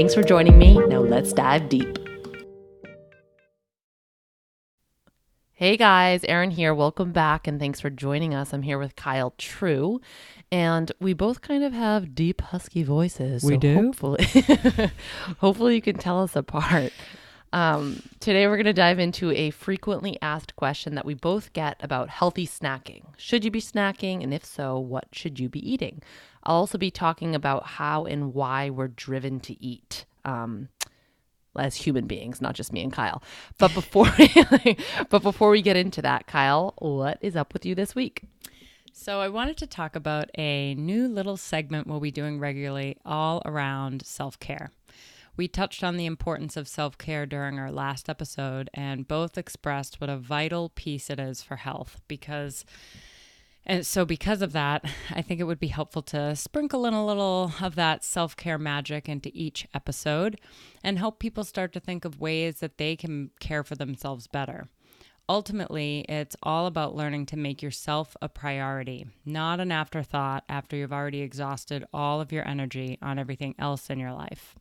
Thanks for joining me. Now let's dive deep. Hey guys, Erin here. Welcome back and thanks for joining us. I'm here with Kyle True, and we both kind of have deep, husky voices. We do? Hopefully, hopefully you can tell us apart. Um, today, we're going to dive into a frequently asked question that we both get about healthy snacking. Should you be snacking? And if so, what should you be eating? I'll also be talking about how and why we're driven to eat. Um, as human beings, not just me and Kyle. But before but before we get into that, Kyle, what is up with you this week? So I wanted to talk about a new little segment we'll be doing regularly all around self-care. We touched on the importance of self care during our last episode and both expressed what a vital piece it is for health because. And so, because of that, I think it would be helpful to sprinkle in a little of that self care magic into each episode and help people start to think of ways that they can care for themselves better. Ultimately, it's all about learning to make yourself a priority, not an afterthought after you've already exhausted all of your energy on everything else in your life.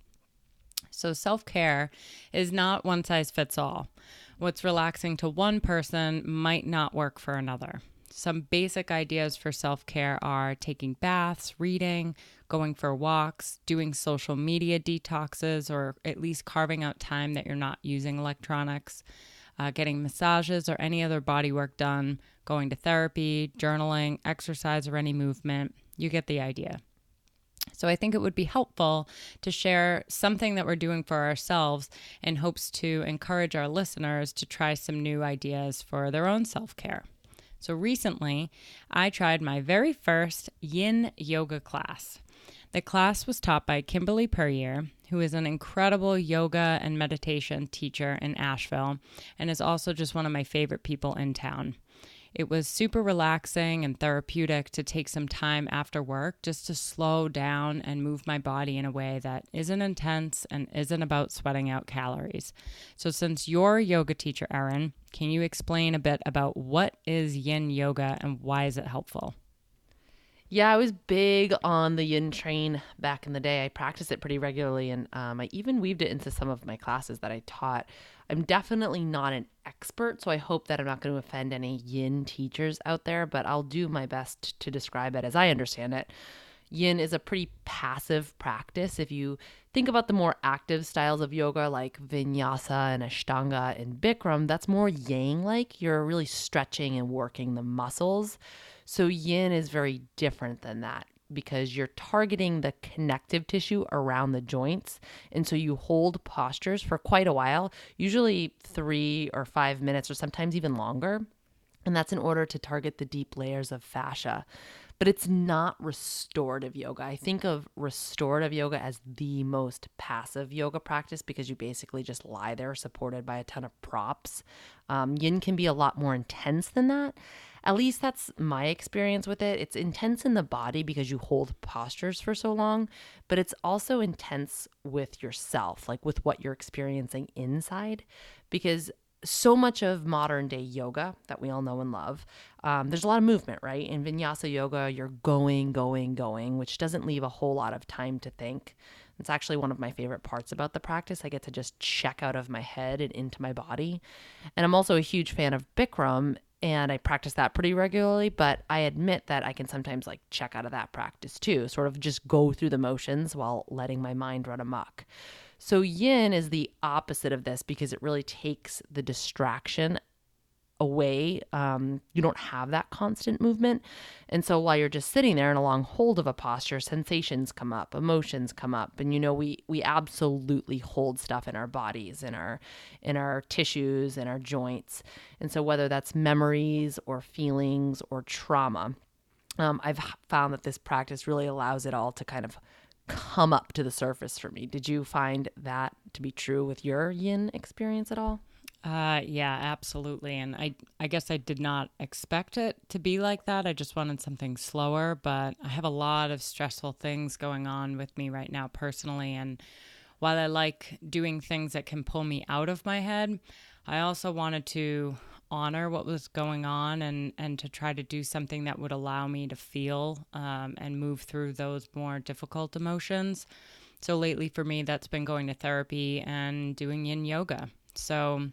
So, self care is not one size fits all. What's relaxing to one person might not work for another. Some basic ideas for self care are taking baths, reading, going for walks, doing social media detoxes, or at least carving out time that you're not using electronics, uh, getting massages or any other body work done, going to therapy, journaling, exercise, or any movement. You get the idea. So I think it would be helpful to share something that we're doing for ourselves in hopes to encourage our listeners to try some new ideas for their own self care. So recently, I tried my very first yin yoga class. The class was taught by Kimberly Puryear, who is an incredible yoga and meditation teacher in Asheville and is also just one of my favorite people in town. It was super relaxing and therapeutic to take some time after work just to slow down and move my body in a way that isn't intense and isn't about sweating out calories. So, since you're a yoga teacher, Erin, can you explain a bit about what is yin yoga and why is it helpful? Yeah, I was big on the yin train back in the day. I practiced it pretty regularly, and um, I even weaved it into some of my classes that I taught. I'm definitely not an expert, so I hope that I'm not going to offend any yin teachers out there, but I'll do my best to describe it as I understand it. Yin is a pretty passive practice. If you think about the more active styles of yoga like vinyasa and ashtanga and bikram, that's more yang like. You're really stretching and working the muscles. So yin is very different than that because you're targeting the connective tissue around the joints. And so you hold postures for quite a while, usually three or five minutes, or sometimes even longer. And that's in order to target the deep layers of fascia. But it's not restorative yoga. I think of restorative yoga as the most passive yoga practice because you basically just lie there supported by a ton of props. Um, yin can be a lot more intense than that. At least that's my experience with it. It's intense in the body because you hold postures for so long, but it's also intense with yourself, like with what you're experiencing inside. Because so much of modern day yoga that we all know and love, um, there's a lot of movement, right? In vinyasa yoga, you're going, going, going, which doesn't leave a whole lot of time to think. It's actually one of my favorite parts about the practice. I get to just check out of my head and into my body. And I'm also a huge fan of Bikram and I practice that pretty regularly, but I admit that I can sometimes like check out of that practice too, sort of just go through the motions while letting my mind run amok. So yin is the opposite of this because it really takes the distraction away. Um, you don't have that constant movement. And so while you're just sitting there in a long hold of a posture, sensations come up, emotions come up. And you know, we we absolutely hold stuff in our bodies, in our in our tissues, in our joints. And so whether that's memories or feelings or trauma, um, I've found that this practice really allows it all to kind of come up to the surface for me. Did you find that to be true with your yin experience at all? Uh, yeah, absolutely. And I, I guess I did not expect it to be like that. I just wanted something slower, but I have a lot of stressful things going on with me right now personally. And while I like doing things that can pull me out of my head, I also wanted to honor what was going on and, and to try to do something that would allow me to feel um, and move through those more difficult emotions. So lately for me, that's been going to therapy and doing yin yoga. So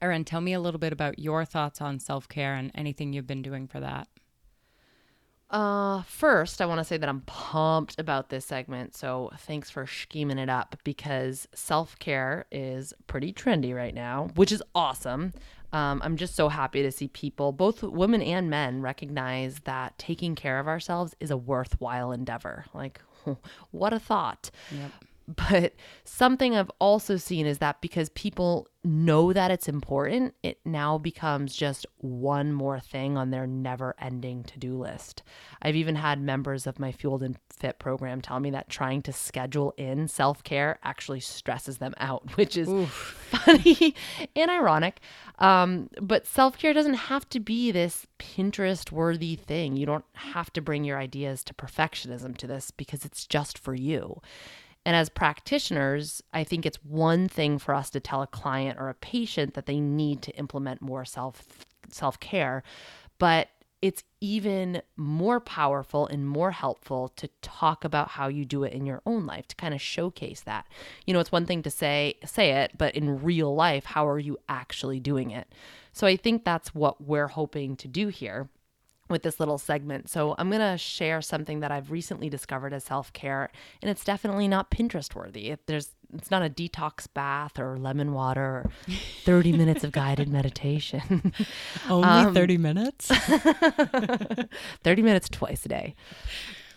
Erin, tell me a little bit about your thoughts on self care and anything you've been doing for that. Uh, first, I want to say that I'm pumped about this segment. So thanks for scheming it up because self care is pretty trendy right now, which is awesome. Um, I'm just so happy to see people, both women and men, recognize that taking care of ourselves is a worthwhile endeavor. Like, what a thought. Yep. But something I've also seen is that because people know that it's important, it now becomes just one more thing on their never ending to do list. I've even had members of my Fueled and Fit program tell me that trying to schedule in self care actually stresses them out, which is Oof. funny and ironic. Um, but self care doesn't have to be this Pinterest worthy thing. You don't have to bring your ideas to perfectionism to this because it's just for you. And as practitioners, I think it's one thing for us to tell a client or a patient that they need to implement more self self-care, but it's even more powerful and more helpful to talk about how you do it in your own life to kind of showcase that. You know, it's one thing to say say it, but in real life, how are you actually doing it? So I think that's what we're hoping to do here with this little segment. So I'm going to share something that I've recently discovered as self-care and it's definitely not Pinterest worthy. There's it's not a detox bath or lemon water or 30 minutes of guided meditation. Only um, 30 minutes? 30 minutes twice a day.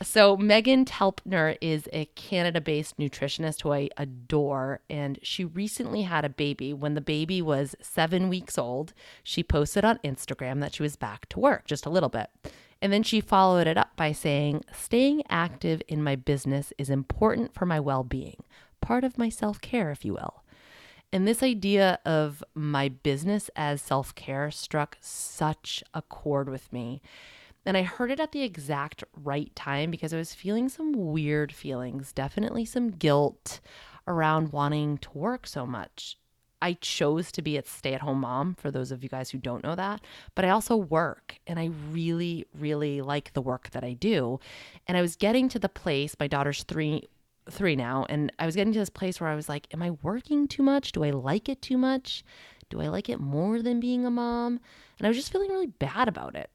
So, Meghan Telpner is a Canada based nutritionist who I adore, and she recently had a baby. When the baby was seven weeks old, she posted on Instagram that she was back to work just a little bit. And then she followed it up by saying, Staying active in my business is important for my well being, part of my self care, if you will. And this idea of my business as self care struck such a chord with me. And I heard it at the exact right time because I was feeling some weird feelings, definitely some guilt around wanting to work so much. I chose to be a stay at home mom, for those of you guys who don't know that, but I also work and I really, really like the work that I do. And I was getting to the place, my daughter's three, three now, and I was getting to this place where I was like, Am I working too much? Do I like it too much? Do I like it more than being a mom? And I was just feeling really bad about it.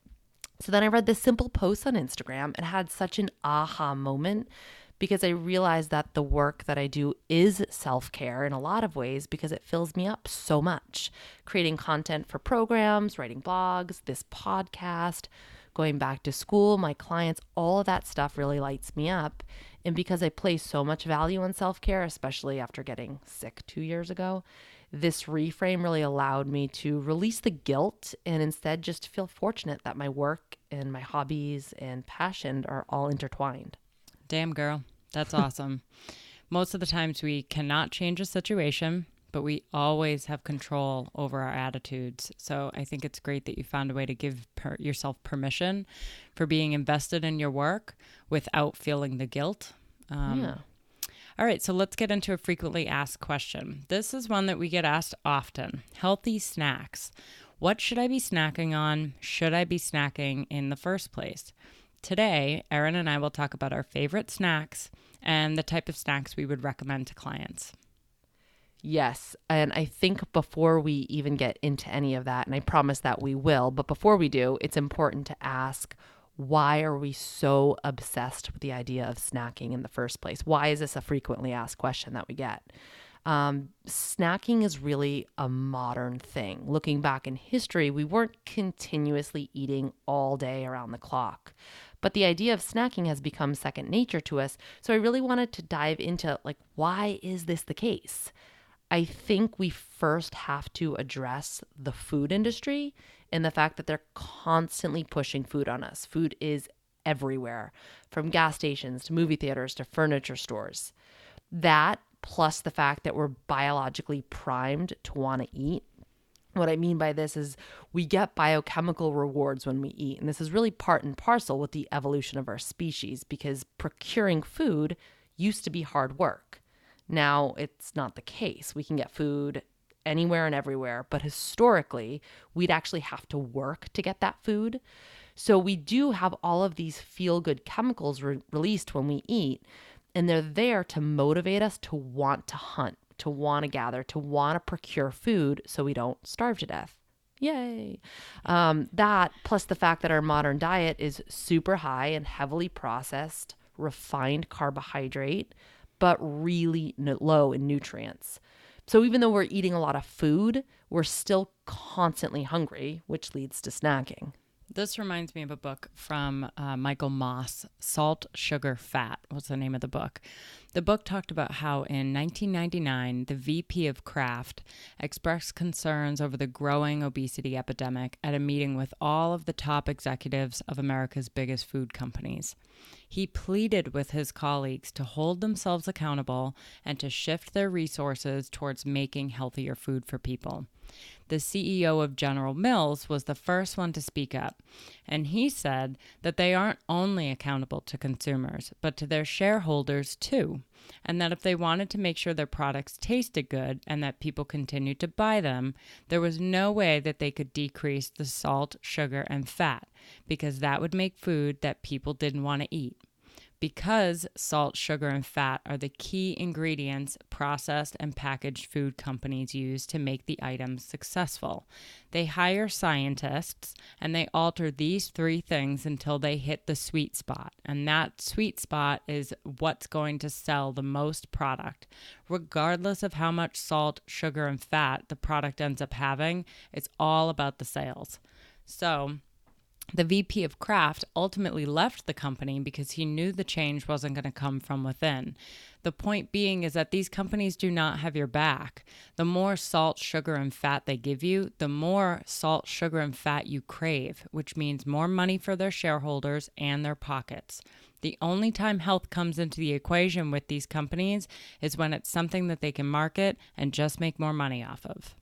So then I read this simple post on Instagram and had such an aha moment because I realized that the work that I do is self care in a lot of ways because it fills me up so much. Creating content for programs, writing blogs, this podcast, going back to school, my clients, all of that stuff really lights me up. And because I place so much value on self care, especially after getting sick two years ago, this reframe really allowed me to release the guilt and instead just feel fortunate that my work and my hobbies and passion are all intertwined. Damn, girl. That's awesome. Most of the times we cannot change a situation, but we always have control over our attitudes. So I think it's great that you found a way to give per- yourself permission for being invested in your work without feeling the guilt. Um, yeah. All right, so let's get into a frequently asked question. This is one that we get asked often healthy snacks. What should I be snacking on? Should I be snacking in the first place? Today, Erin and I will talk about our favorite snacks and the type of snacks we would recommend to clients. Yes. And I think before we even get into any of that, and I promise that we will, but before we do, it's important to ask why are we so obsessed with the idea of snacking in the first place? Why is this a frequently asked question that we get? Um, snacking is really a modern thing. Looking back in history, we weren't continuously eating all day around the clock. But the idea of snacking has become second nature to us. So I really wanted to dive into like why is this the case? I think we first have to address the food industry and the fact that they're constantly pushing food on us. Food is everywhere, from gas stations to movie theaters to furniture stores. That plus the fact that we're biologically primed to want to eat. What I mean by this is we get biochemical rewards when we eat. And this is really part and parcel with the evolution of our species because procuring food used to be hard work. Now it's not the case. We can get food anywhere and everywhere, but historically, we'd actually have to work to get that food. So we do have all of these feel good chemicals re- released when we eat and they're there to motivate us to want to hunt, to want to gather, to want to procure food so we don't starve to death. Yay. Um, that, plus the fact that our modern diet is super high and heavily processed, refined carbohydrate, but really low in nutrients. So even though we're eating a lot of food, we're still constantly hungry, which leads to snacking. This reminds me of a book from uh, Michael Moss, Salt, Sugar, Fat was the name of the book. The book talked about how in 1999, the VP of Kraft expressed concerns over the growing obesity epidemic at a meeting with all of the top executives of America's biggest food companies. He pleaded with his colleagues to hold themselves accountable and to shift their resources towards making healthier food for people the CEO of General Mills was the first one to speak up. And he said that they aren't only accountable to consumers, but to their shareholders too. And that if they wanted to make sure their products tasted good and that people continued to buy them, there was no way that they could decrease the salt, sugar, and fat, because that would make food that people didn't want to eat because salt, sugar, and fat are the key ingredients processed and packaged food companies use to make the items successful. They hire scientists and they alter these three things until they hit the sweet spot. And that sweet spot is what's going to sell the most product. Regardless of how much salt, sugar, and fat the product ends up having, it's all about the sales. So, the VP of Kraft ultimately left the company because he knew the change wasn't going to come from within. The point being is that these companies do not have your back. The more salt, sugar, and fat they give you, the more salt, sugar, and fat you crave, which means more money for their shareholders and their pockets. The only time health comes into the equation with these companies is when it's something that they can market and just make more money off of.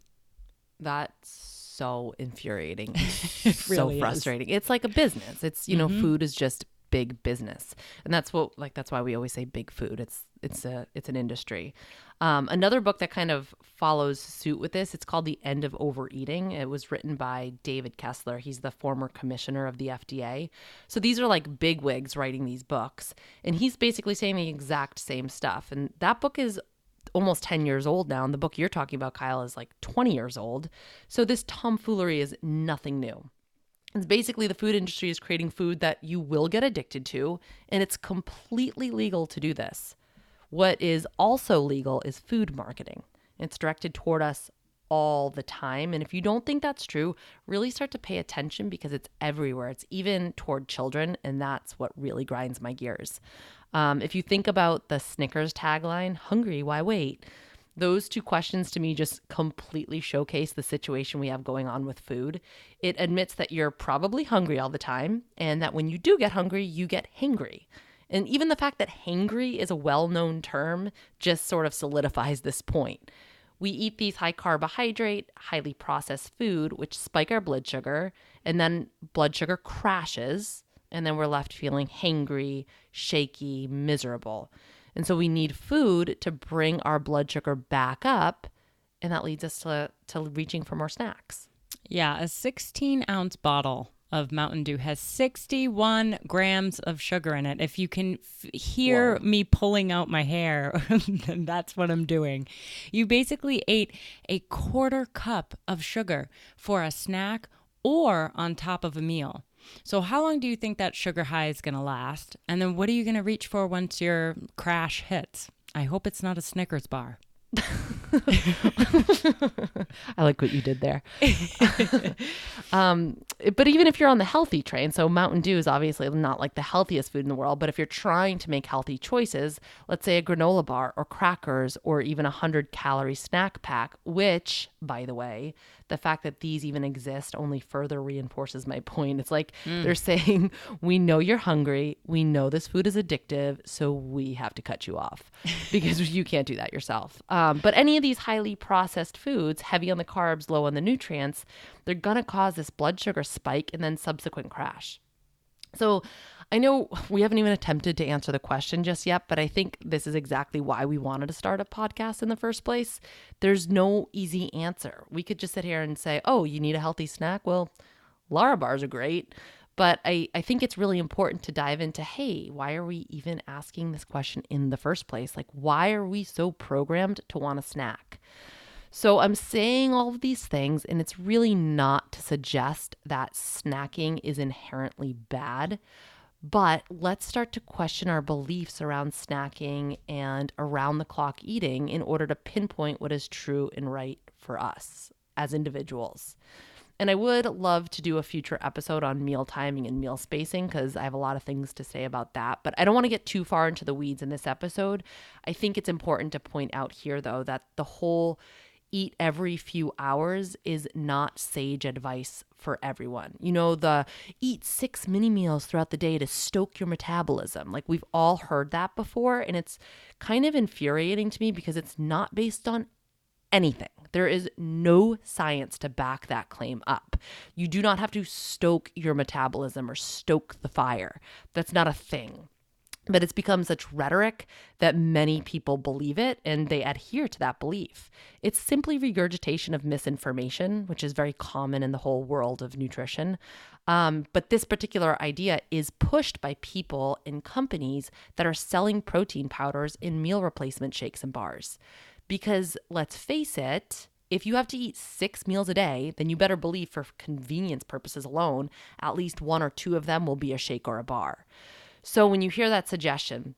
That's so infuriating, really so frustrating. Is. It's like a business. It's you know, Mm-hmm. food is just big business, and that's what like that's why we always say big food. It's it's a it's an industry. Um, another book that kind of follows suit with this. It's called The End of Overeating. It was written by David Kessler. He's the former commissioner of the FDA. So these are like big wigs writing these books, and he's basically saying the exact same stuff. And that book is almost 10 years old now. And the book you're talking about, Kyle, is like 20 years old. So this tomfoolery is nothing new. It's basically the food industry is creating food that you will get addicted to, and it's completely legal to do this. What is also legal is food marketing. It's directed toward us all the time. And if you don't think that's true, really start to pay attention because it's everywhere. It's even toward children, and that's what really grinds my gears. Um, if you think about the Snickers tagline, hungry, why wait? Those two questions to me just completely showcase the situation we have going on with food. It admits that you're probably hungry all the time, and that when you do get hungry, you get hangry. And even the fact that hangry is a well known term just sort of solidifies this point. We eat these high carbohydrate, highly processed food, which spike our blood sugar, and then blood sugar crashes, and then we're left feeling hangry, shaky, miserable. And so we need food to bring our blood sugar back up, and that leads us to, to reaching for more snacks. Yeah, a 16 ounce bottle of Mountain Dew has 61 grams of sugar in it. If you can f- hear Whoa. me pulling out my hair, then that's what I'm doing. You basically ate a quarter cup of sugar for a snack or on top of a meal. So, how long do you think that sugar high is going to last? And then, what are you going to reach for once your crash hits? I hope it's not a Snickers bar. I like what you did there. um, but even if you're on the healthy train, so Mountain Dew is obviously not like the healthiest food in the world, but if you're trying to make healthy choices, let's say a granola bar or crackers or even a 100 calorie snack pack, which, by the way, the fact that these even exist only further reinforces my point. It's like mm. they're saying, we know you're hungry. We know this food is addictive. So we have to cut you off because you can't do that yourself. Um, but any of these highly processed foods, heavy on the carbs, low on the nutrients, they're going to cause this blood sugar spike and then subsequent crash. So I know we haven't even attempted to answer the question just yet, but I think this is exactly why we wanted to start a podcast in the first place. There's no easy answer. We could just sit here and say, oh, you need a healthy snack? Well, Lara bars are great. But I, I think it's really important to dive into hey, why are we even asking this question in the first place? Like, why are we so programmed to want a snack? So I'm saying all of these things, and it's really not to suggest that snacking is inherently bad. But let's start to question our beliefs around snacking and around the clock eating in order to pinpoint what is true and right for us as individuals. And I would love to do a future episode on meal timing and meal spacing because I have a lot of things to say about that. But I don't want to get too far into the weeds in this episode. I think it's important to point out here, though, that the whole eat every few hours is not sage advice for everyone. You know, the eat six mini meals throughout the day to stoke your metabolism. Like we've all heard that before. And it's kind of infuriating to me because it's not based on anything. There is no science to back that claim up. You do not have to stoke your metabolism or stoke the fire. That's not a thing. But it's become such rhetoric that many people believe it and they adhere to that belief. It's simply regurgitation of misinformation, which is very common in the whole world of nutrition. Um, but this particular idea is pushed by people in companies that are selling protein powders in meal replacement shakes and bars. Because let's face it, if you have to eat six meals a day, then you better believe for convenience purposes alone, at least one or two of them will be a shake or a bar. So when you hear that suggestion,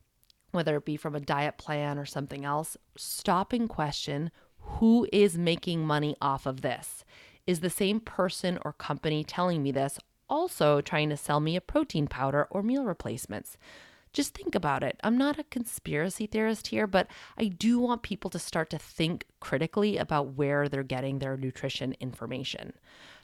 whether it be from a diet plan or something else, stop and question who is making money off of this? Is the same person or company telling me this also trying to sell me a protein powder or meal replacements? Just think about it. I'm not a conspiracy theorist here, but I do want people to start to think critically about where they're getting their nutrition information.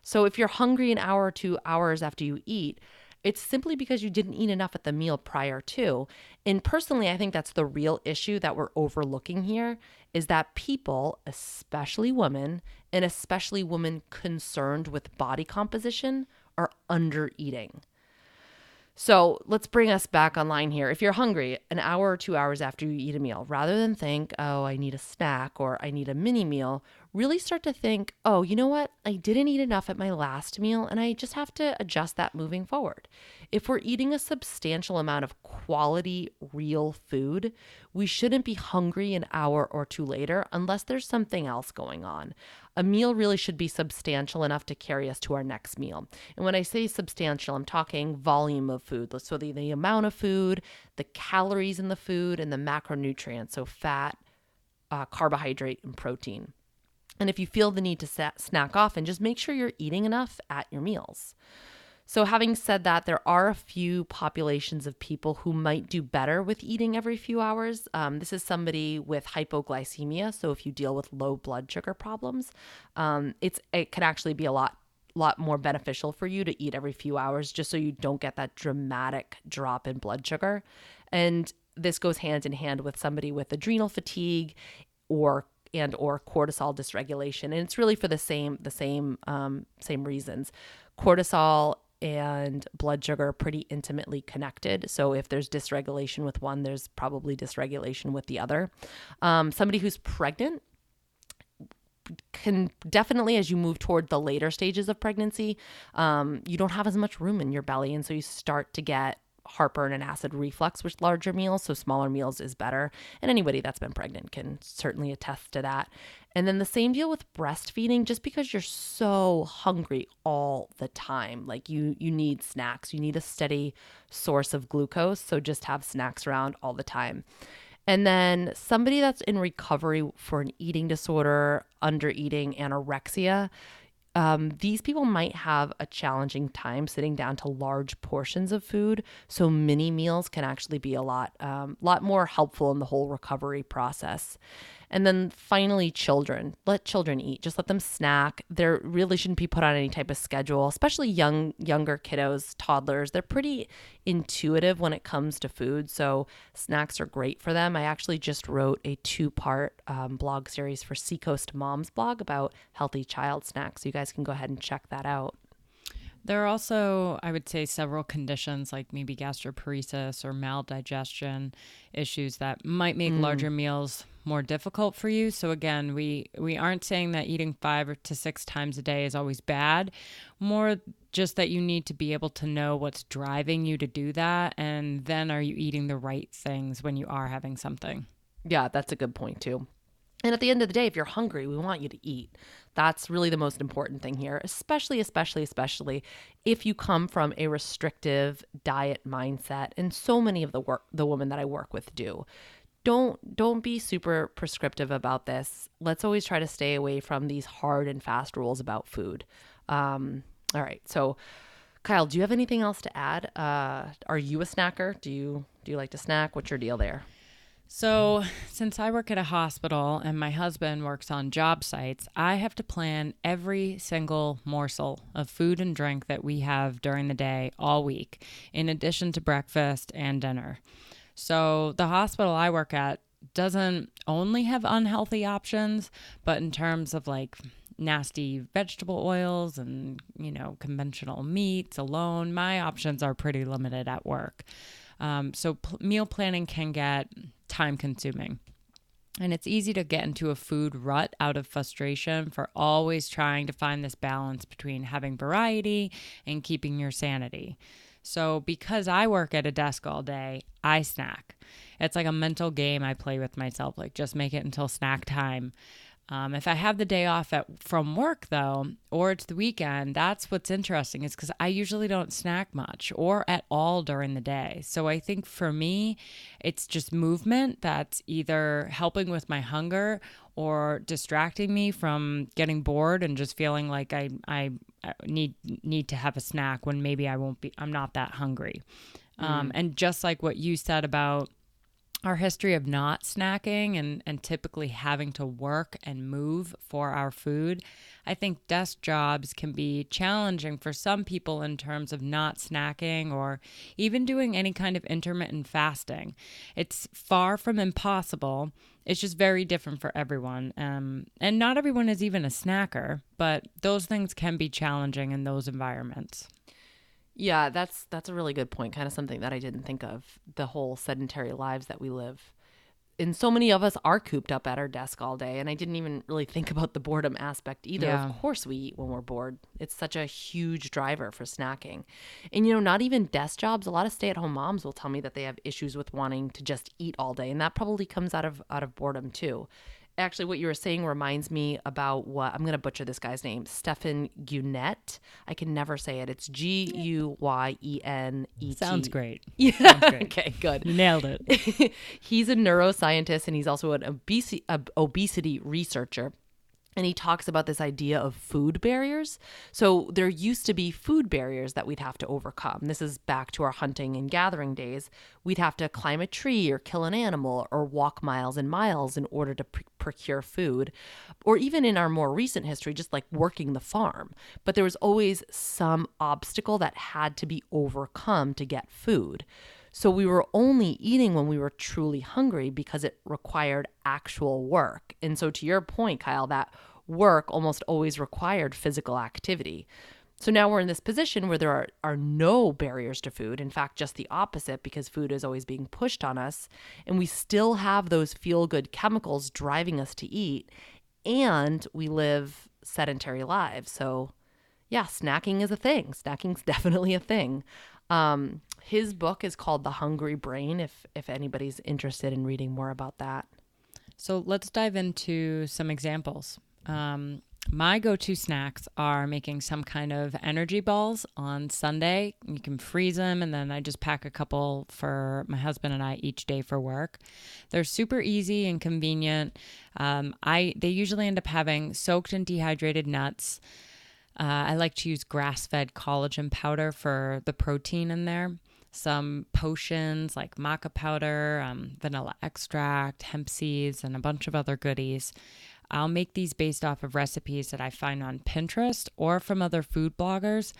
So if you're hungry an hour or two hours after you eat, it's simply because you didn't eat enough at the meal prior to. And personally, I think that's the real issue that we're overlooking here is that people, especially women, and especially women concerned with body composition, are under eating. So let's bring us back online here. If you're hungry an hour or two hours after you eat a meal, rather than think, oh, I need a snack or I need a mini meal, really start to think, oh, you know what? I didn't eat enough at my last meal and I just have to adjust that moving forward. If we're eating a substantial amount of quality, real food, we shouldn't be hungry an hour or two later unless there's something else going on. A meal really should be substantial enough to carry us to our next meal. And when I say substantial, I'm talking volume of food. So the, the amount of food, the calories in the food, and the macronutrients, so fat, uh, carbohydrate, and protein. And if you feel the need to snack off, and just make sure you're eating enough at your meals. So, having said that, there are a few populations of people who might do better with eating every few hours. Um, this is somebody with hypoglycemia. So, if you deal with low blood sugar problems, um, it's it can actually be a lot lot more beneficial for you to eat every few hours just so you don't get that dramatic drop in blood sugar. And this goes hand in hand with somebody with adrenal fatigue or and or cortisol dysregulation and it's really for the same the same um, same reasons cortisol and blood sugar are pretty intimately connected. So if there's dysregulation with one, there's probably dysregulation with the other. Um, somebody who's pregnant can definitely, as you move toward the later stages of pregnancy, um, you don't have as much room in your belly. And so you start to get heartburn and acid reflux with larger meals, so smaller meals is better. And anybody that's been pregnant can certainly attest to that. And then the same deal with breastfeeding just because you're so hungry all the time. Like you you need snacks. You need a steady source of glucose, so just have snacks around all the time. And then somebody that's in recovery for an eating disorder, under eating, anorexia, um, these people might have a challenging time sitting down to large portions of food. So mini meals can actually be a lot, um, lot more helpful in the whole recovery process. And then finally, children. Let children eat. Just let them snack. They really shouldn't be put on any type of schedule, especially young younger kiddos, toddlers. They're pretty intuitive when it comes to food, so snacks are great for them. I actually just wrote a two-part um, blog series for Seacoast Moms blog about healthy child snacks. So you guys can go ahead and check that out. There are also, I would say, several conditions like maybe gastroparesis or maldigestion issues that might make mm. larger meals more difficult for you. So again, we we aren't saying that eating 5 to 6 times a day is always bad. More just that you need to be able to know what's driving you to do that and then are you eating the right things when you are having something. Yeah, that's a good point too. And at the end of the day, if you're hungry, we want you to eat. That's really the most important thing here, especially, especially, especially if you come from a restrictive diet mindset. And so many of the work, the women that I work with do. Don't don't be super prescriptive about this. Let's always try to stay away from these hard and fast rules about food. Um, all right, so Kyle, do you have anything else to add? Uh, are you a snacker? Do you do you like to snack? What's your deal there? So, since I work at a hospital and my husband works on job sites, I have to plan every single morsel of food and drink that we have during the day all week, in addition to breakfast and dinner. So, the hospital I work at doesn't only have unhealthy options, but in terms of like nasty vegetable oils and, you know, conventional meats alone, my options are pretty limited at work. Um, so, p- meal planning can get time consuming. And it's easy to get into a food rut out of frustration for always trying to find this balance between having variety and keeping your sanity. So, because I work at a desk all day, I snack. It's like a mental game I play with myself, like just make it until snack time. Um, if I have the day off at, from work though, or it's the weekend, that's what's interesting is because I usually don't snack much or at all during the day. So I think for me, it's just movement that's either helping with my hunger or distracting me from getting bored and just feeling like I, I need need to have a snack when maybe I won't be I'm not that hungry. Mm. Um, and just like what you said about our history of not snacking and, and typically having to work and move for our food, I think desk jobs can be challenging for some people in terms of not snacking or even doing any kind of intermittent fasting. It's far from impossible. It's just very different for everyone. Um, and not everyone is even a snacker, but those things can be challenging in those environments. Yeah, that's that's a really good point. Kind of something that I didn't think of. The whole sedentary lives that we live. And so many of us are cooped up at our desk all day. And I didn't even really think about the boredom aspect either. Yeah. Of course, we eat when we're bored. It's such a huge driver for snacking. And, you know, not even desk jobs. A lot of stay at home moms will tell me that they have issues with wanting to just eat all day. And that probably comes out of out of boredom too actually what you were saying reminds me about what I'm going to butcher this guy's name, Stephan Guyenet. I can never say it. It's G U Y E N E T. Sounds great. Yeah. Sounds great. okay, good. You nailed it. he's a neuroscientist and he's also an obesity, obesity researcher and he talks about this idea of food barriers. So there used to be food barriers that we'd have to overcome. This is back to our hunting and gathering days. We'd have to climb a tree or kill an animal or walk miles and miles in order to pr- procure food, or even in our more recent history, just like working the farm. But there was always some obstacle that had to be overcome to get food. So we were only eating when we were truly hungry because it required actual work. And so, to your point, Kyle, that work almost always required physical activity. So now we're in this position where there are, are no barriers to food. In fact, just the opposite, because food is always being pushed on us. And we still have those feel good chemicals driving us to eat. And we live sedentary lives. So, yeah, snacking is a thing. Snacking's definitely a thing. Um, his book is called The Hungry Brain. If if anybody's interested in reading more about that. So let's dive into some examples. Um, my go to snacks are making some kind of energy balls on Sunday. You can freeze them, and then I just pack a couple for my husband and I each day for work. They're super easy and convenient. Um, I They usually end up having soaked and dehydrated nuts. Uh, I like to use grass fed collagen powder for the protein in there. Some potions like maca powder, um, vanilla extract, hemp seeds, and a bunch of other goodies. I'll make these based off of recipes that I find on Pinterest or from other food bloggers.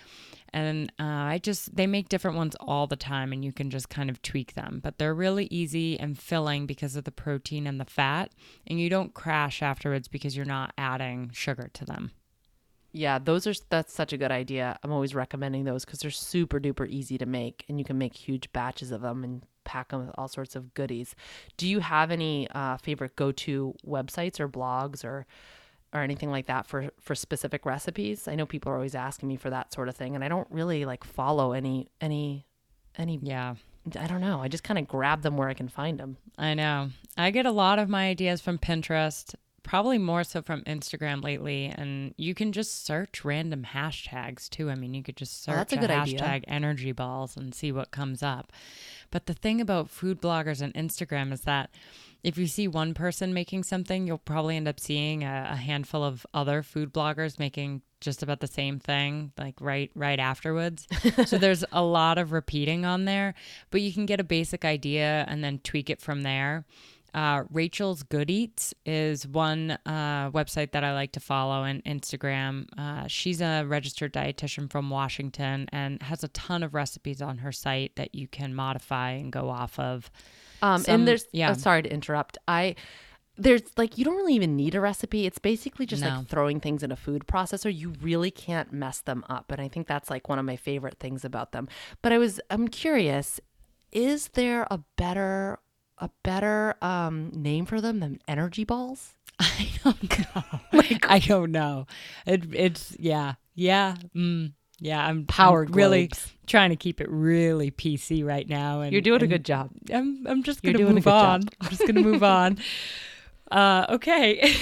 And uh, I just, they make different ones all the time and you can just kind of tweak them. But they're really easy and filling because of the protein and the fat. And you don't crash afterwards because you're not adding sugar to them. Yeah, those are that's such a good idea. I'm always recommending those because they're super duper easy to make, and you can make huge batches of them and pack them with all sorts of goodies. Do you have any uh, favorite go-to websites or blogs or or anything like that for for specific recipes? I know people are always asking me for that sort of thing, and I don't really like follow any any any. Yeah. I don't know. I just kind of grab them where I can find them. I know. I get a lot of my ideas from Pinterest probably more so from Instagram lately. And you can just search random hashtags too. I mean, you could just Oh, search a good hashtag idea. energy balls and see what comes up. But the thing about food bloggers and Instagram is that if you see one person making something, you'll probably end up seeing a, a handful of other food bloggers making just about the same thing like right right afterwards so there's a lot of repeating on there but you can get a basic idea and then tweak it from there uh, Rachel's Good Eats is one uh, website that I like to follow and Instagram. Uh, she's a registered dietitian from Washington and has a ton of recipes on her site that you can modify and go off of. Um, Some- and there's yeah. yeah. sorry to interrupt. I there's like you don't really even need a recipe. It's basically just No. like throwing things in a food processor. You really can't mess them up, and I think that's like one of my favorite things about them. But I was I'm curious, is there a better a better um, name for them than energy balls? I don't know. like, I don't know. It, it's yeah, yeah, mm, yeah. I'm Power I'm really trying to keep it really PC right now. And You're doing a good job. I'm I'm just gonna move good job. on. I'm just gonna move on. Uh, okay.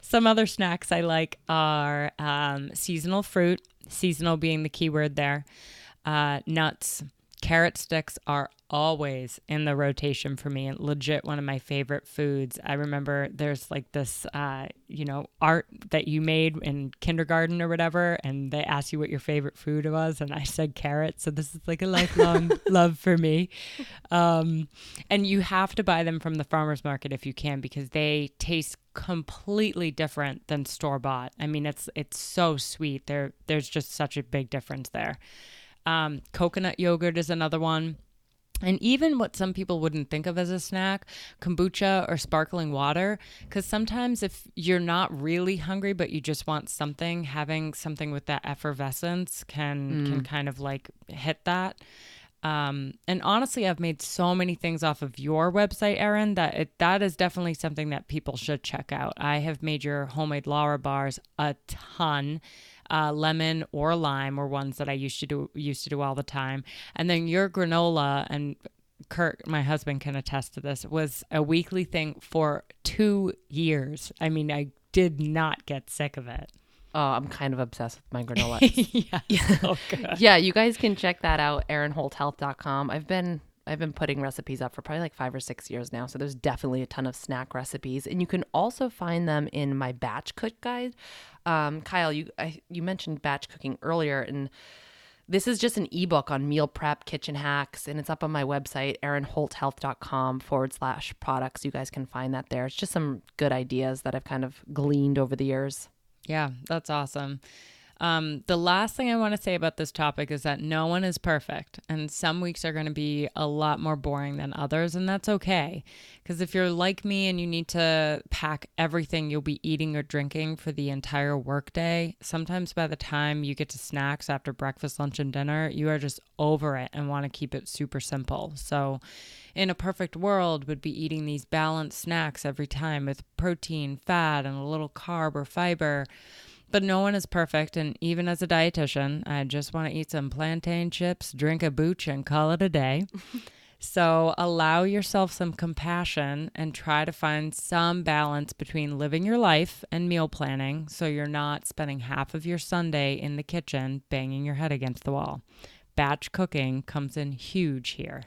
Some other snacks I like are um, seasonal fruit. Seasonal being the key word there. Uh, nuts, carrot sticks are always in the rotation for me and legit one of my favorite foods. I remember there's like this, uh, you know, art that you made in kindergarten or whatever, and they asked you what your favorite food was, and I said carrot. So this is like a lifelong love for me. Um, and you have to buy them from the farmers market if you can because they taste completely different than store bought. I mean, it's it's so sweet. There there's just such a big difference there. Um, coconut yogurt is another one. And even what some people wouldn't think of as a snack, kombucha or sparkling water. Because sometimes if you're not really hungry, but you just want something, having something with that effervescence can can kind of like hit that. Um, and honestly, I've made so many things off of your website, Erin, that it, that is definitely something that people should check out. I have made your homemade Lara bars a ton. Uh, lemon or lime were ones that I used to do used to do all the time, and then your granola and Kurt, my husband, can attest to this. Was a weekly thing for two years. I mean, I did not get sick of it. Oh, I'm kind of obsessed with my granola. yeah, so good. yeah, you guys can check that out, erinholthealth.com. I've been I've been putting recipes up for probably like five or six years now. So there's definitely a ton of snack recipes. And you can also find them in my batch cook guide. Um, Kyle, you I, you mentioned batch cooking earlier and this is just an ebook on meal prep, kitchen hacks, and it's up on my website, erinholthealth.com forward slash products. You guys can find that there. It's just some good ideas that I've kind of gleaned over the years. Yeah, that's awesome. Um, the last thing I want to say about this topic is that no one is perfect, and some weeks are going to be a lot more boring than others, and that's okay. Because if you're like me and you need to pack everything you'll be eating or drinking for the entire workday, sometimes by the time you get to snacks after breakfast, lunch, and dinner, you are just over it and want to keep it super simple. So, in a perfect world, would be eating these balanced snacks every time with protein, fat, and a little carb or fiber. But no one is perfect. And even as a dietitian, I just want to eat some plantain chips, drink a booch, and call it a day. so allow yourself some compassion and try to find some balance between living your life and meal planning so you're not spending half of your Sunday in the kitchen banging your head against the wall. Batch cooking comes in huge here.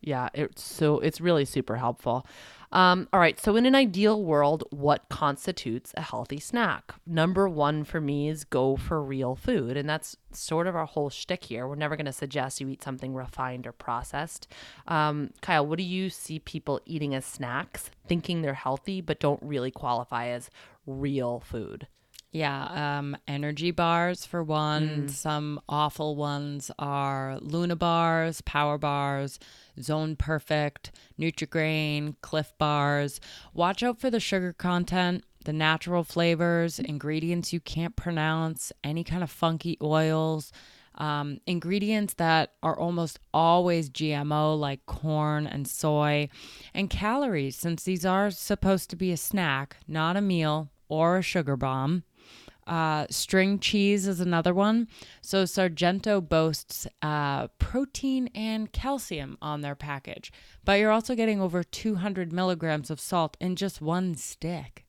Yeah, it's so it's really super helpful. Um, all right, so in an ideal world, what constitutes a healthy snack? Number one for me is go for real food, and that's sort of our whole shtick here. We're never going to suggest you eat something refined or processed. Um, Kyle, what do you see people eating as snacks, thinking they're healthy, but don't really qualify as real food? Yeah, um, energy bars for one. Mm. Some awful ones are Luna bars, Power bars, Zone Perfect, Nutrigrain, Clif bars. Watch out for the sugar content, the natural flavors, ingredients you can't pronounce, any kind of funky oils. Um, ingredients that are almost always GMO, like corn and soy, and calories, since these are supposed to be a snack, not a meal or a sugar bomb. Uh, string cheese is another one. So Sargento boasts uh, protein and calcium on their package, but you're also getting over 200 milligrams of salt in just one stick.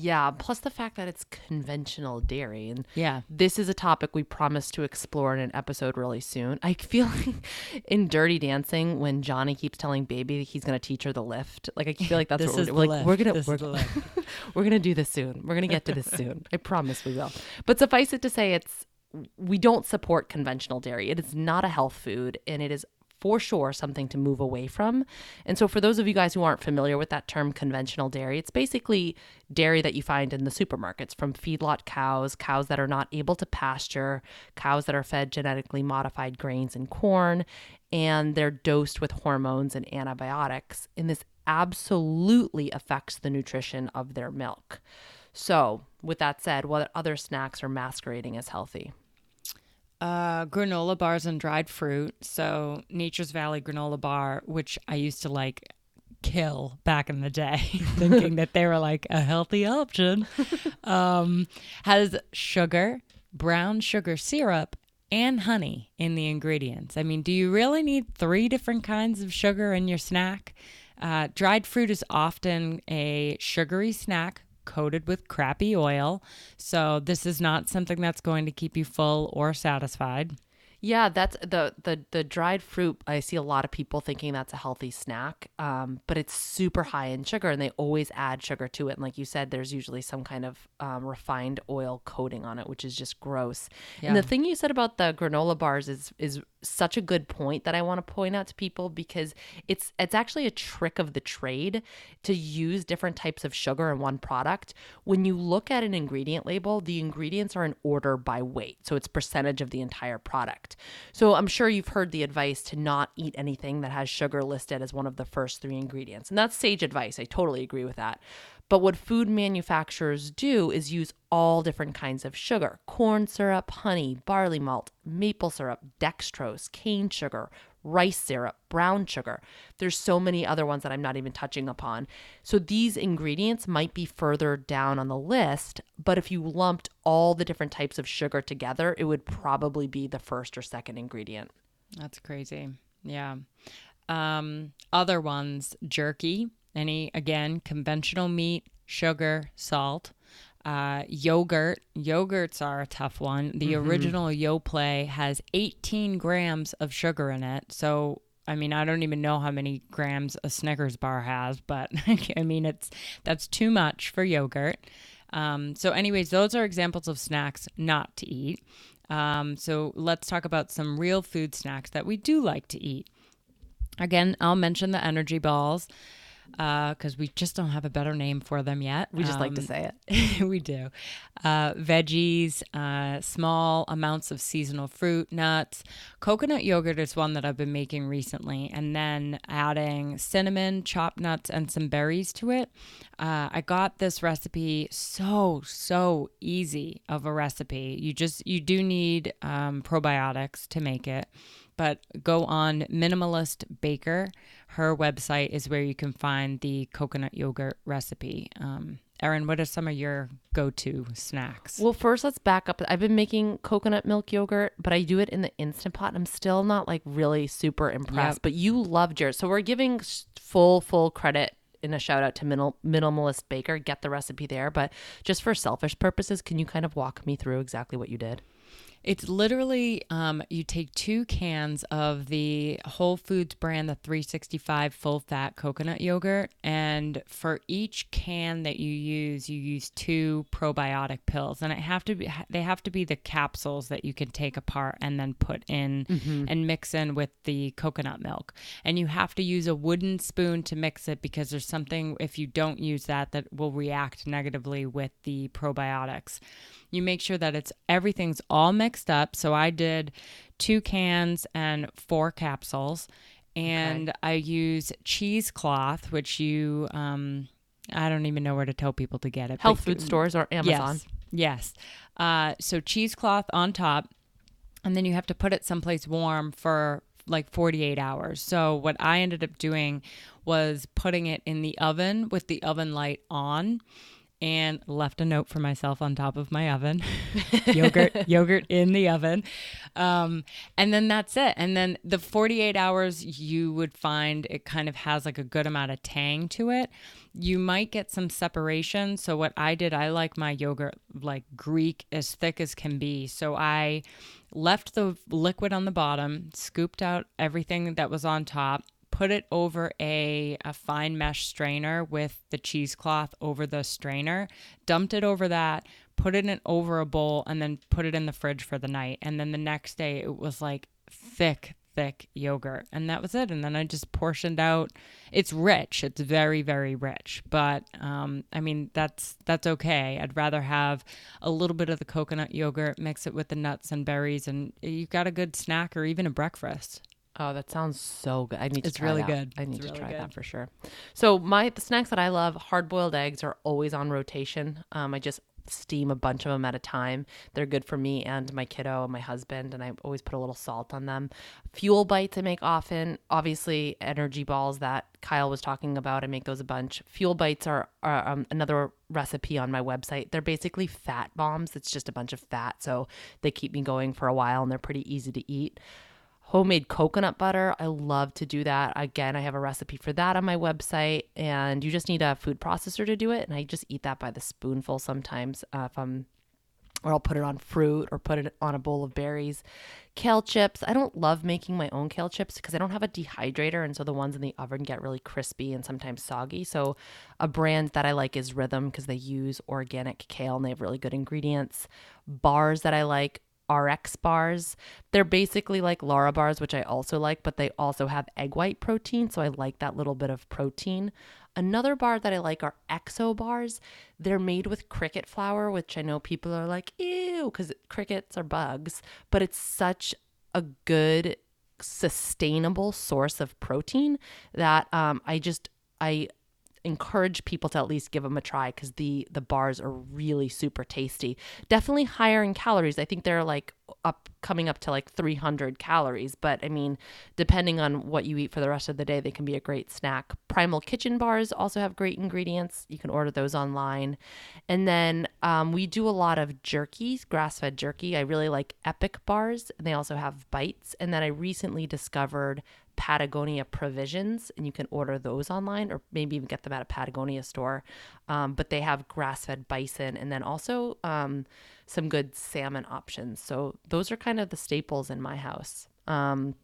Yeah, plus the fact that it's conventional dairy. And Yeah. this is a topic we promise to explore in an episode really soon. I feel like in Dirty Dancing when Johnny keeps telling Baby he's going to teach her the lift. Like I feel like that's what we're, like. We're gonna we're, the we're gonna do this soon. We're gonna get to this soon. I promise we will. But suffice it to say, it's we don't support conventional dairy. It is not a health food, and it is for sure something to move away from. And so, for those of you guys who aren't familiar with that term, conventional dairy, it's basically dairy that you find in the supermarkets from feedlot cows, cows that are not able to pasture, cows that are fed genetically modified grains and corn, and they're dosed with hormones and antibiotics. And this absolutely affects the nutrition of their milk. So, with that said, what other snacks are masquerading as healthy? Uh, granola bars and dried fruit. So Nature's Valley granola bar, which I used to like kill back in the day, thinking that they were like a healthy option, um, has sugar, brown sugar syrup, and honey in the ingredients. I mean, do you really need three different kinds of sugar in your snack? Uh, dried fruit is often a sugary snack coated with crappy oil. So, this is not something that's going to keep you full or satisfied. Yeah, that's the the the dried fruit. I see a lot of people thinking that's a healthy snack, um, but it's super high in sugar, and they always add sugar to it. And like you said, there's usually some kind of um, refined oil coating on it, which is just gross. And the thing you said about the granola bars is is such a good point that I want to point out to people because it's it's actually a trick of the trade to use different types of sugar in one product. When you look at an ingredient label, the ingredients are in order by weight, so it's percentage of the entire product. So I'm sure you've heard the advice to not eat anything that has sugar listed as one of the first three ingredients. And that's sage advice. I totally agree with that. But what food manufacturers do is use all different kinds of sugar corn syrup, honey, barley malt, maple syrup, dextrose, cane sugar, rice syrup, brown sugar. There's so many other ones that I'm not even touching upon. So these ingredients might be further down on the list, but if you lumped all the different types of sugar together, it would probably be the first or second ingredient. That's crazy. Yeah. Um, other ones, jerky, any, again, conventional meat, sugar, salt. Uh, yogurt. Yogurts are a tough one. The original Yoplait has 18 grams of sugar in it. So, I mean, I don't even know how many grams a Snickers bar has, but I mean, it's that's too much for yogurt. Um, so, anyways, those are examples of snacks not to eat. Um, so, let's talk about some real food snacks that we do like to eat. Again, I'll mention the energy balls because we just don't have a better name for them yet. We just like to Um, say it. we do. Uh, veggies, uh, small amounts of seasonal fruit, nuts. Coconut yogurt is one that I've been making recently, and then adding cinnamon, chopped nuts, and some berries to it. Uh, I got this recipe so so easy of a recipe. You just you do need um, probiotics to make it but go on Minimalist Baker. Her website is where you can find the coconut yogurt recipe. Um, Erin, what are some of your go-to snacks? Well, first let's back up. I've been making coconut milk yogurt, but I do it in the instant pot. I'm still not like really super impressed. Yep. But you loved yours, so we're giving full full credit in a shout out to minimal, minimalist baker. Get the recipe there, but just for selfish purposes, can you kind of walk me through exactly what you did? It's literally um, you take two cans of the Whole Foods brand, the 365 full fat coconut yogurt, and for each can that you use, you use two probiotic pills, and it have to be they have to be the capsules that you can take apart and then put in and mix in with the coconut milk, and you have to use a wooden spoon to mix it because there's something if you don't use that that will react negatively with the probiotics you make sure that it's everything's all mixed up. So I did two cans and four capsules, and I use cheesecloth, which you um, I don't even know where to tell people to get it. Health food stores or Amazon? Yes, yes. Uh, so cheesecloth on top, and then you have to put it someplace warm for like 48 hours. So what I ended up doing was putting it in the oven with the oven light on and left a note for myself on top of my oven. yogurt, yogurt in the oven. Um, and then that's it. And then the 48 hours, you would find it kind of has like a good amount of tang to it. You might get some separation. So, what I did, I like my yogurt like Greek as thick as can be. So, I left the liquid on the bottom, scooped out everything that was on top, put it over a, a fine mesh strainer with the cheesecloth over the strainer, dumped it over that, put it in over a bowl, and then put it in the fridge for the night. And then the next day, it was like thick, thick yogurt. And that was it. And then I just portioned out. It's rich. It's very, very rich. But um, I mean, that's that's okay. I'd rather have a little bit of the coconut yogurt, mix it with the nuts and berries, and you've got a good snack or even a breakfast. Oh, that sounds so good. I need to It's try really that. good. I need It's to really try good. that for sure. So my the snacks that I love, hard boiled eggs are always on rotation. Um, I just steam a bunch of them at a time. They're good for me and my kiddo and my husband, and I always put a little salt on them. Fuel bites I make often. Obviously, energy balls that Kyle was talking about. I make those a bunch. Fuel bites are, are um, another recipe on my website. They're basically fat bombs. It's just a bunch of fat, so they keep me going for a while, and they're pretty easy to eat homemade coconut butter. I love to do that. Again, I have a recipe for that on my website, and you just need a food processor to do it. And I just eat that by the spoonful sometimes uh, if I'm, or I'll put it on fruit or put it on a bowl of berries. Kale chips. I don't love making my own kale chips because I don't have a dehydrator, and so the ones in the oven get really crispy and sometimes soggy. So, a brand that I like is Rhythm because they use organic kale and they have really good ingredients. Bars that I like RX bars. They're basically like Lara bars, which I also like, but they also have egg white protein. So I like that little bit of protein. Another bar that I like are Exo bars. They're made with cricket flour, which I know people are like, ew, because crickets are bugs, but it's such a good, sustainable source of protein that um, I just, I encourage people to at least give them a try because the the bars are really super tasty. Definitely higher in calories. I think they're like up coming up to like 300 calories but i mean depending on what you eat for the rest of the day they can be a great snack. Primal kitchen bars also have great ingredients. You can order those online. And then um, we do a lot of jerkies grass-fed jerky. I really like epic bars and they also have bites. And then i recently discovered Patagonia provisions, and you can order those online or maybe even get them at a Patagonia store. Um, but they have grass fed bison and then also um, some good salmon options. So those are kind of the staples in my house. Um,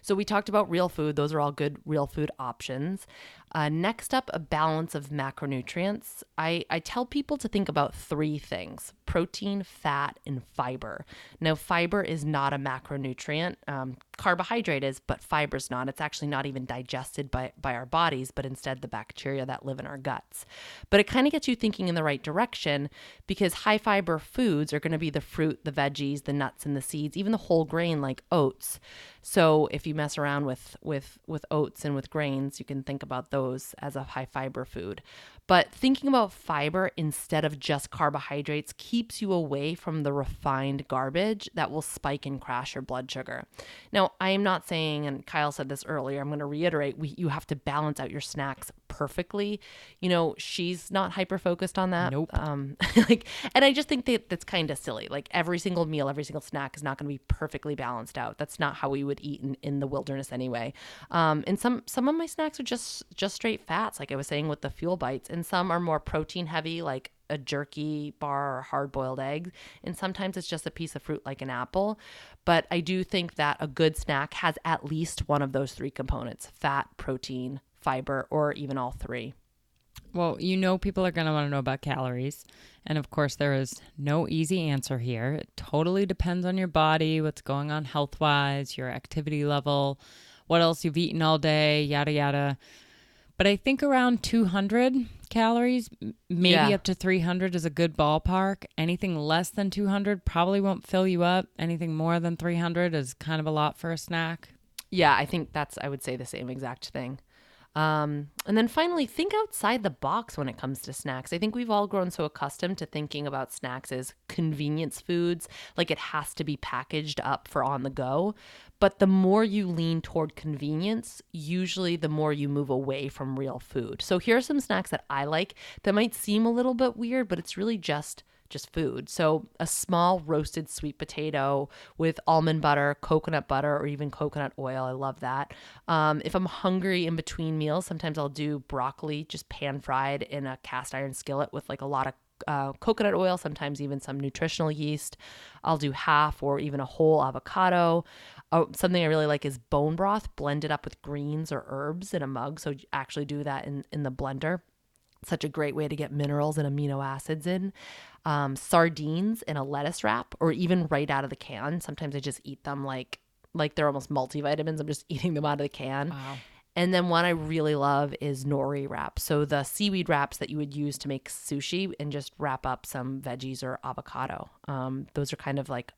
so we talked about real food. Those are all good real food options. Uh, next up, a balance of macronutrients. I, I tell people to think about three things protein, fat, and fiber. Now, fiber is not a macronutrient. Um, carbohydrate is, but fiber's not. It's actually not even digested by, by our bodies, but instead the bacteria that live in our guts. But it kind of gets you thinking in the right direction because high fiber foods are going to be the fruit, the veggies, the nuts, and the seeds, even the whole grain like oats. So if you mess around with with with oats and with grains, you can think about those as a high fiber food. But thinking about fiber instead of just carbohydrates keeps you away from the refined garbage that will spike and crash your blood sugar. Now, I am not saying, and Kyle said this earlier, I'm going to reiterate, we, you have to balance out your snacks perfectly. You know, she's not hyper focused on that. Nope. Um, like, and I just think that that's kind of silly. Like every single meal, every single snack is not going to be perfectly balanced out. That's not how we would eat in, in the wilderness anyway. Um, and some some of my snacks are just just straight fats, like I was saying with the fuel bites, and some are more protein heavy, like a jerky bar or hard boiled egg. And sometimes it's just a piece of fruit like an apple. But I do think that a good snack has at least one of those three components fat, protein, fiber, or even all three. Well, you know, people are going to want to know about calories. And of course, there is no easy answer here. It totally depends on your body, what's going on health wise, your activity level, what else you've eaten all day, yada, yada. But I think around 200 calories, maybe Yeah. up to 300 is a good ballpark. Anything less than 200 probably won't fill you up. Anything more than 300 is kind of a lot for a snack. Yeah, I think that's, I would say the same exact thing. Um, and then finally, think outside the box when it comes to snacks. I think we've all grown so accustomed to thinking about snacks as convenience foods, like it has to be packaged up for on the go. But the more you lean toward convenience, usually the more you move away from real food. So here are some snacks that I like that might seem a little bit weird, but it's really just just food. So a small roasted sweet potato with almond butter, coconut butter, or even coconut oil. I love that. Um, if I'm hungry in between meals, sometimes I'll do broccoli just pan fried in a cast iron skillet with like a lot of uh, coconut oil, sometimes even some nutritional yeast. I'll do half or even a whole avocado. Oh, something I really like is bone broth blended up with greens or herbs in a mug. So actually do that in, in the blender such a great way to get minerals and amino acids in. Um, sardines in a lettuce wrap, or even right out of the can. Sometimes I just eat them like like they're almost multivitamins. I'm just eating them out of the can. Wow. And then one I really love is nori wrap. So the seaweed wraps that you would use to make sushi and just wrap up some veggies or avocado. Um, those are kind of like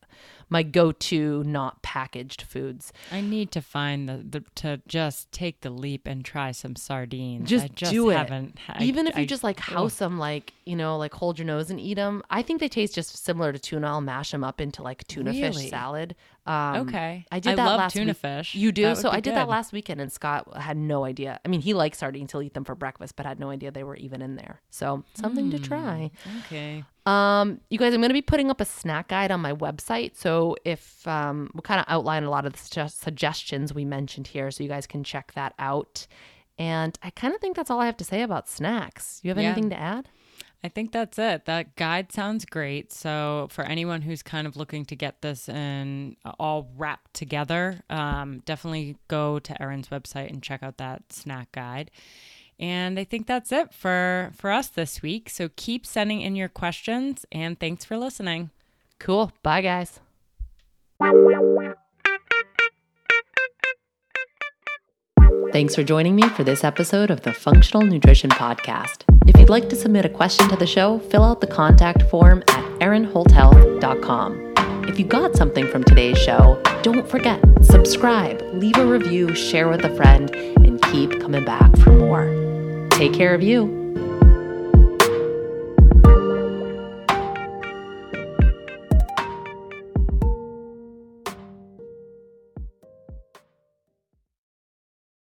my go-to not packaged foods. I need to find the, the to just take the leap and try some sardines. Just I just do it. haven't. I- Even if you just like house them, like you know, like hold your nose and eat them. I think they taste just similar to tuna. I'll mash them up into like tuna Really? fish salad. Um, Okay. I did I that love last tuna week. fish. You do? So I did that last weekend, and Scott had no idea. I mean, he likes sardines. He'll eat them for breakfast, but had no idea they were even in there. So something to try. Okay. Um, you guys, I'm going to be putting up a snack guide on my website. So if um, we'll kind of outline a lot of the sugge- suggestions we mentioned here, so you guys can check that out. And I kind of think that's all I have to say about snacks. You have Yeah. anything to add? I think that's it. That guide sounds great. So, for anyone who's kind of looking to get this and all wrapped together, um, definitely go to Erin's website and check out that snack guide. And I think that's it for for us this week. So keep sending in your questions, and thanks for listening. Cool. Bye, guys. Thanks for joining me for this episode of the Functional Nutrition Podcast. If you'd like to submit a question to the show, fill out the contact form at erinholthealth.com. If you got something from today's show, don't forget, subscribe, leave a review, share with a friend, and keep coming back for more. Take care of you.